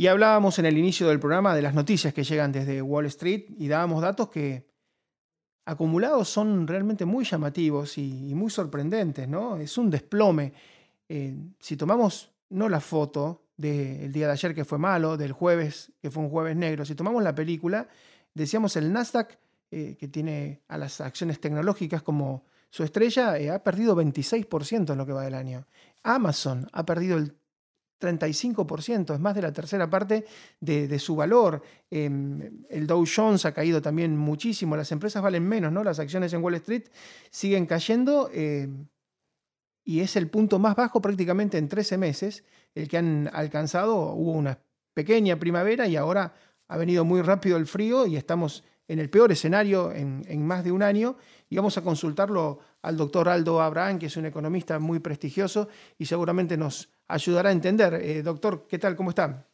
Y hablábamos en el inicio del programa de las noticias que llegan desde Wall Street y dábamos datos que acumulados son realmente muy llamativos y, muy sorprendentes, ¿no? Es un desplome. Eh, si tomamos no la foto del día de ayer que fue malo, del jueves que fue un jueves negro, si tomamos la película, decíamos el Nasdaq, eh, que tiene a las acciones tecnológicas como su estrella, eh, ha perdido 26% en lo que va del año. Amazon ha perdido el 35%, es más de la tercera parte de, su valor. Em, el Dow Jones ha caído también muchísimo, las empresas valen menos, ¿no? Las acciones en Wall Street siguen cayendo em, y es el punto más bajo prácticamente en 13 meses, el que han alcanzado. Hubo una pequeña primavera y ahora ha venido muy rápido el frío y estamos en el peor escenario en, en más de un año y vamos a consultarlo al doctor Aldo Abraham, que es un economista muy prestigioso y seguramente nos ayudará a entender. Eh, doctor, ¿qué tal? ¿Cómo están?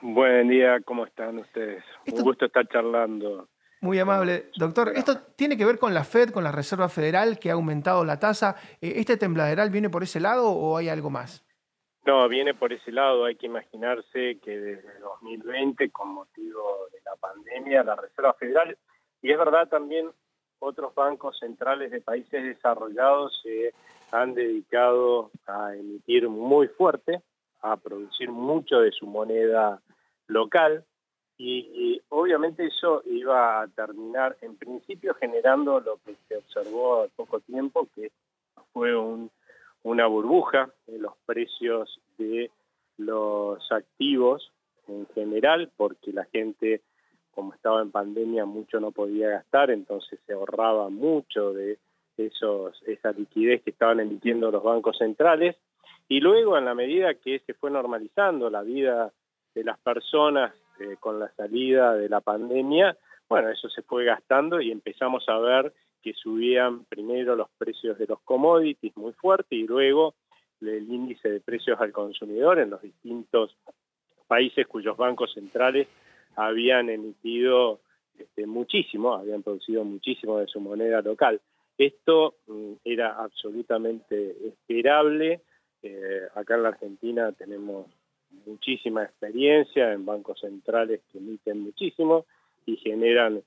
Buen día, ¿cómo están ustedes? Un gusto estar charlando. Muy amable. Doctor, ¿esto tiene que ver con la Fed, con la Reserva Federal, que ha aumentado la tasa? Eh, ¿Este tembladeral viene por ese lado o hay algo más? No, viene por ese lado. Hay que imaginarse que desde 2020, con motivo de la pandemia, la Reserva Federal, y es verdad también otros bancos centrales de países desarrollados se han dedicado a emitir muy fuerte, a producir mucho de su moneda local. Y, obviamente eso iba a terminar en principio generando lo que se observó a poco tiempo, que fue una burbuja en los precios de los activos en general, porque la gente como estaba en pandemia mucho no podía gastar, entonces se ahorraba mucho de esos, esa liquidez que estaban emitiendo los bancos centrales. Y luego, en la medida que se fue normalizando la vida de las personas eh, con la salida de la pandemia, bueno, eso se fue gastando y empezamos a ver que subían primero los precios de los commodities muy fuerte y luego el índice de precios al consumidor en los distintos países cuyos bancos centrales habían emitido este, muchísimo, habían producido muchísimo de su moneda local. Esto mm, era absolutamente esperable. Eh, acá en la Argentina tenemos muchísima experiencia en bancos centrales que emiten muchísimo y generan,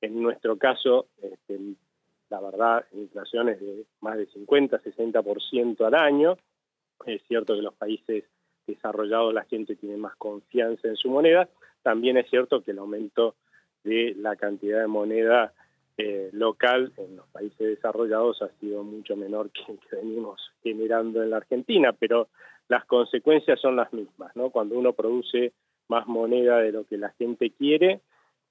en nuestro caso, este, la verdad, inflaciones de más de 50, 60% al año. Es cierto que los países desarrollados la gente tiene más confianza en su moneda, también es cierto que el aumento de la cantidad de moneda eh, local en los países desarrollados ha sido mucho menor que el que venimos generando en la Argentina, pero las consecuencias son las mismas, ¿no? Cuando uno produce más moneda de lo que la gente quiere,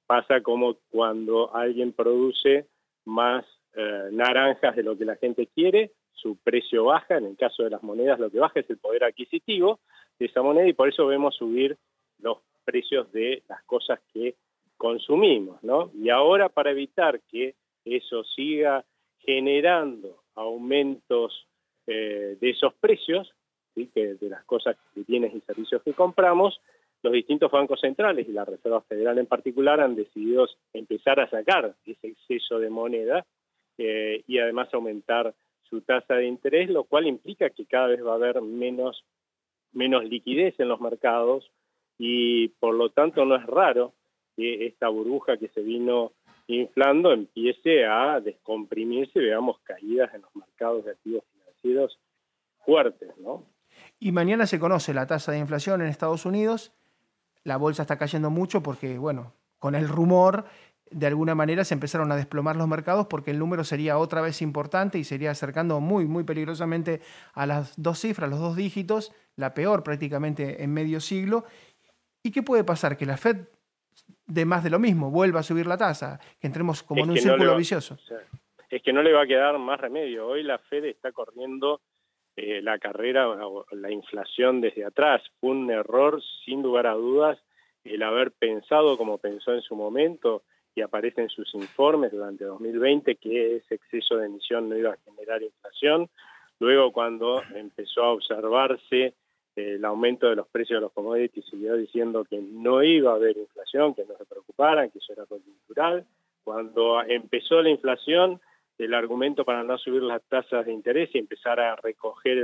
pasa como cuando alguien produce más eh, naranjas de lo que la gente quiere, su precio baja, en el caso de las monedas lo que baja es el poder adquisitivo de esa moneda y por eso vemos subir los precios de las cosas que consumimos, ¿no? Y ahora para evitar que eso siga generando aumentos eh, de esos precios, de las cosas de bienes y servicios que compramos, los distintos bancos centrales y la Reserva Federal en particular han decidido empezar a sacar ese exceso de moneda eh, y además aumentar su tasa de interés, lo cual implica que cada vez va a haber menos, menos liquidez en los mercados, y por lo tanto no es raro que esta burbuja que se vino inflando empiece a descomprimirse y veamos caídas en los mercados de activos financieros fuertes, ¿no? Y mañana se conoce la tasa de inflación en Estados Unidos. La bolsa está cayendo mucho porque, bueno, con el rumor, de alguna manera se empezaron a desplomar los mercados porque el número sería otra vez importante y sería acercando muy, muy peligrosamente a las dos cifras, los dos dígitos, la peor prácticamente en medio siglo, ¿Y qué puede pasar? Que la Fed de más de lo mismo, vuelva a subir la tasa, que entremos como en un círculo vicioso. es que no le va a quedar más remedio. Hoy la Fed está corriendo eh, la carrera, la inflación desde atrás. Fue un error, sin lugar a dudas, el haber pensado como pensó en su momento y aparece en sus informes durante 2020 que ese exceso de emisión no iba a generar inflación. Luego cuando empezó a observarse el aumento de los precios de los commodities siguió diciendo que no iba a haber inflación, que no se preocuparan, que eso era coyuntural. Cuando empezó la inflación, el argumento para no subir las tasas de interés y empezar a recoger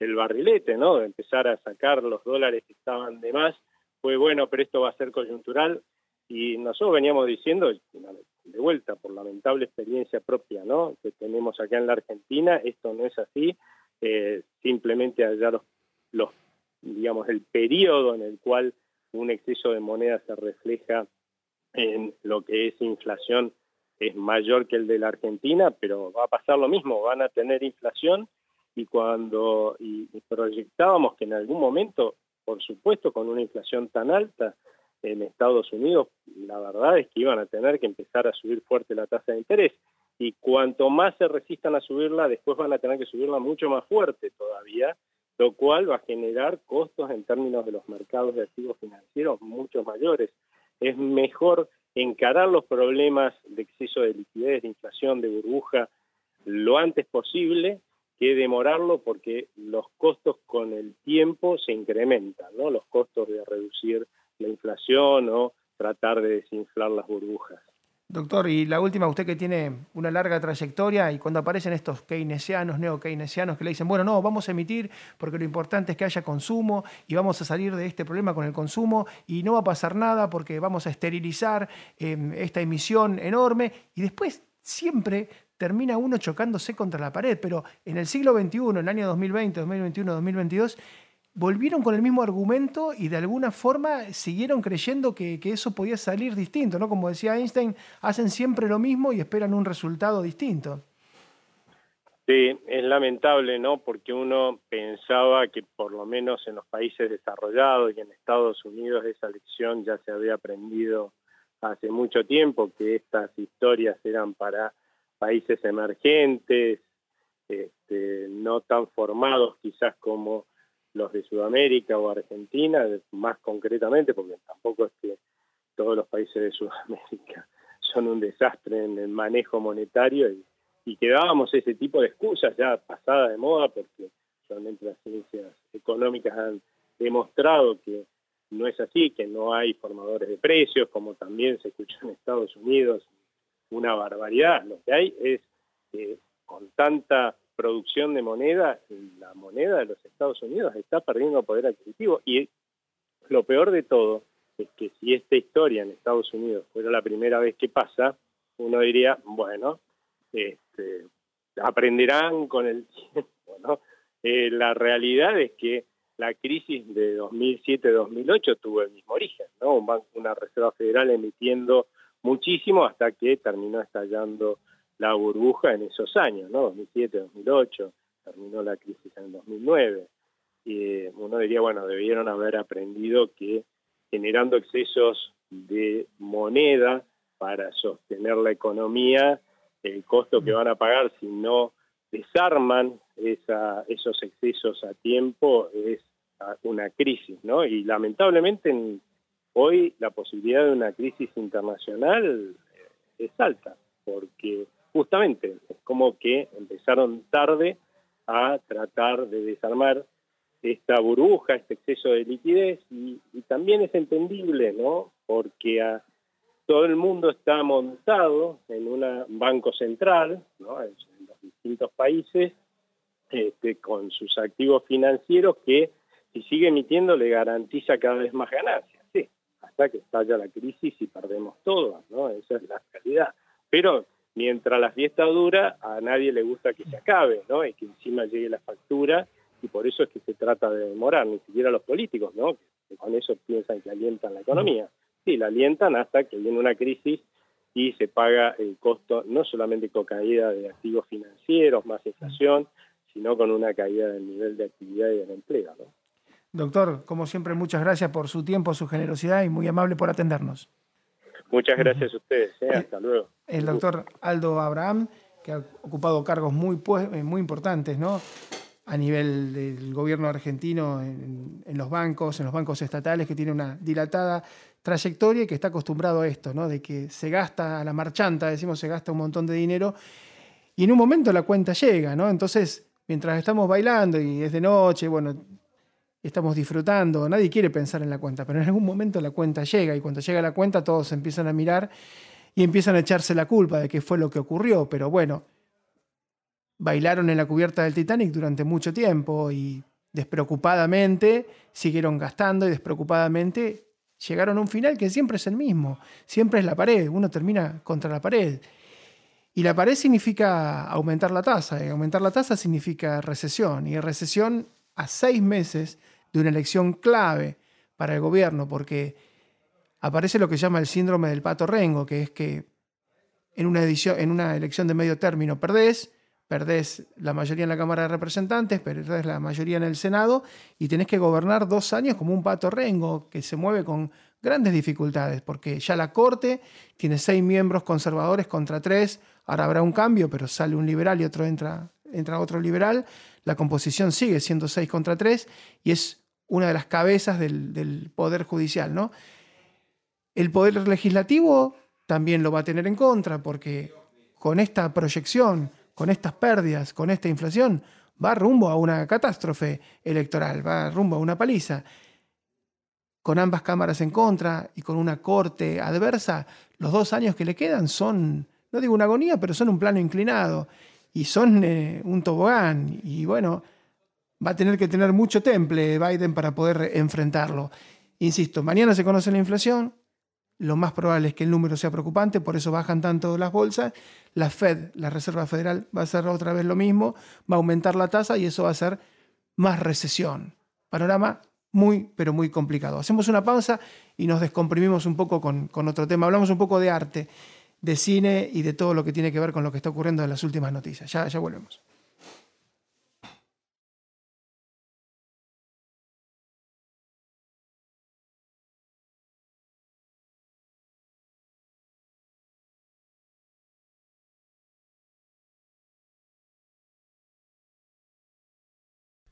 el, barrilete, ¿no? empezar a sacar los dólares que estaban de más fue bueno, pero esto va a ser coyuntural. Y nosotros veníamos diciendo, de vuelta, por lamentable experiencia propia ¿no? que tenemos acá en la Argentina, esto no es así. Eh, simplemente allá los, los, digamos, el periodo en el cual un exceso de moneda se refleja en lo que es inflación es mayor que el de la Argentina, pero va a pasar lo mismo, van a tener inflación y cuando y proyectábamos que en algún momento, por supuesto, con una inflación tan alta en Estados Unidos, la verdad es que iban a tener que empezar a subir fuerte la tasa de interés. Y cuanto más se resistan a subirla, después van a tener que subirla mucho más fuerte todavía, lo cual va a generar costos en términos de los mercados de activos financieros mucho mayores. Es mejor encarar los problemas de exceso de liquidez, de inflación, de burbuja, lo antes posible que demorarlo porque los costos con el tiempo se incrementan. Los costos de reducir la inflación o tratar de desinflar las burbujas. Doctor, y la última, usted que tiene una larga trayectoria y cuando aparecen estos keynesianos, neo-keynesianos que le dicen, bueno, no, vamos a emitir porque lo importante es que haya consumo y vamos a salir de este problema con el consumo y no va a pasar nada porque vamos a esterilizar em, esta emisión enorme y después siempre termina uno chocándose contra la pared, pero en el siglo XXI, en el año 2020, 2021, 2022, volvieron con el mismo argumento y de alguna forma siguieron creyendo que, eso podía salir distinto, ¿no? Como decía Einstein, hacen siempre lo mismo y esperan un resultado distinto. Sí, es lamentable, ¿no? Porque uno pensaba que por lo menos en los países desarrollados y en Estados Unidos esa lección ya se había aprendido hace mucho tiempo, que estas historias eran para países emergentes, este, no tan formados quizás como los de Sudamérica o Argentina, más concretamente, porque tampoco es que todos los países de Sudamérica son un desastre en el manejo monetario y, y quedábamos ese tipo de excusas ya pasada de moda porque realmente las ciencias económicas han demostrado que no es así, que no hay formadores de precios, como también se escucha en Estados Unidos, una barbaridad. Lo que hay es, eh, con tanta producción de moneda, la moneda de los Estados Unidos está perdiendo poder adquisitivo. Y lo peor de todo es que si esta historia en Estados Unidos fuera la primera vez que pasa, uno diría, bueno, este, aprenderán con el tiempo, ¿no? Eh, la realidad es que la crisis de 2007-2008 tuvo el mismo origen, ¿no? Una Reserva Federal emitiendo muchísimo hasta que terminó estallando la burbuja en esos años, ¿no? 2007, 2008, terminó la crisis en 2009. Y uno diría, bueno, debieron haber aprendido que generando excesos de moneda para sostener la economía, el costo que van a pagar si no desarman esa, esos excesos a tiempo es una crisis, ¿no? Y lamentablemente hoy la posibilidad de una crisis internacional es alta, porque justamente es como que empezaron tarde a tratar de desarmar esta burbuja, este exceso de liquidez y, también es entendible, ¿no? Porque a, todo el mundo está montado en un banco central, ¿no? En, los distintos países, este, con sus activos financieros que si sigue emitiendo le garantiza cada vez más ganancias, sí, hasta que estalla la crisis y perdemos todo, ¿no? Esa es la realidad. Pero mientras la fiesta dura, a nadie le gusta que se acabe, ¿no? Y que encima llegue la factura, y por eso es que se trata de demorar, ni siquiera los políticos, ¿no? Que con eso piensan que alientan la economía. Sí, la alientan hasta que viene una crisis y se paga el costo no solamente con caída de activos financieros, más inflación, sino con una caída del nivel de actividad y del empleo, ¿no? Doctor, como siempre, muchas gracias por su tiempo, su generosidad y muy amable por atendernos. Muchas gracias a ustedes. ¿eh? Hasta luego. El doctor Aldo Abraham, que ha ocupado cargos muy, eh, muy importantes, ¿no? a nivel del gobierno argentino en, los bancos, en los bancos estatales, que tiene una dilatada trayectoria y que está acostumbrado a esto, ¿no? de que se gasta a la marchanta, decimos, se gasta un montón de dinero, y en un momento la cuenta llega, ¿no? Entonces, mientras estamos bailando y es de noche, bueno, estamos disfrutando, nadie quiere pensar en la cuenta, pero en algún momento la cuenta llega y cuando llega la cuenta todos empiezan a mirar y empiezan a echarse la culpa de qué fue lo que ocurrió, pero bueno, bailaron en la cubierta del Titanic durante mucho tiempo y despreocupadamente siguieron gastando y despreocupadamente llegaron a un final que siempre es el mismo, siempre es la pared, uno termina contra la pared. Y la pared significa aumentar la tasa, y aumentar la tasa significa recesión, y recesión a seis meses de una elección clave para el gobierno, porque aparece lo que llama el síndrome del pato rengo, que es que en una, edición, en una elección de medio término perdés, perdés la mayoría en la Cámara de Representantes, perdés la mayoría en el Senado y tenés que gobernar dos años como un pato rengo que se mueve con grandes dificultades, porque ya la Corte tiene seis miembros conservadores contra tres, ahora habrá un cambio, pero sale un liberal y otro entra, entra otro liberal, la composición sigue siendo seis contra tres y es una de las cabezas del, del Poder Judicial. ¿no? El Poder Legislativo también lo va a tener en contra, porque con esta proyección con estas pérdidas, con esta inflación, va rumbo a una catástrofe electoral, va rumbo a una paliza. Con ambas cámaras en contra y con una corte adversa, los dos años que le quedan son, no digo una agonía, pero son un plano inclinado y son eh, un tobogán. Y bueno, va a tener que tener mucho temple Biden para poder enfrentarlo. Insisto, mañana se conoce la inflación, lo más probable es que el número sea preocupante, por eso bajan tanto las bolsas. La Fed, la Reserva Federal, va a hacer otra vez lo mismo, va a aumentar la tasa y eso va a ser más recesión. Panorama muy, pero muy complicado. Hacemos una pausa y nos descomprimimos un poco con, con otro tema. Hablamos un poco de arte, de cine y de todo lo que tiene que ver con lo que está ocurriendo en las últimas noticias. Ya, ya volvemos.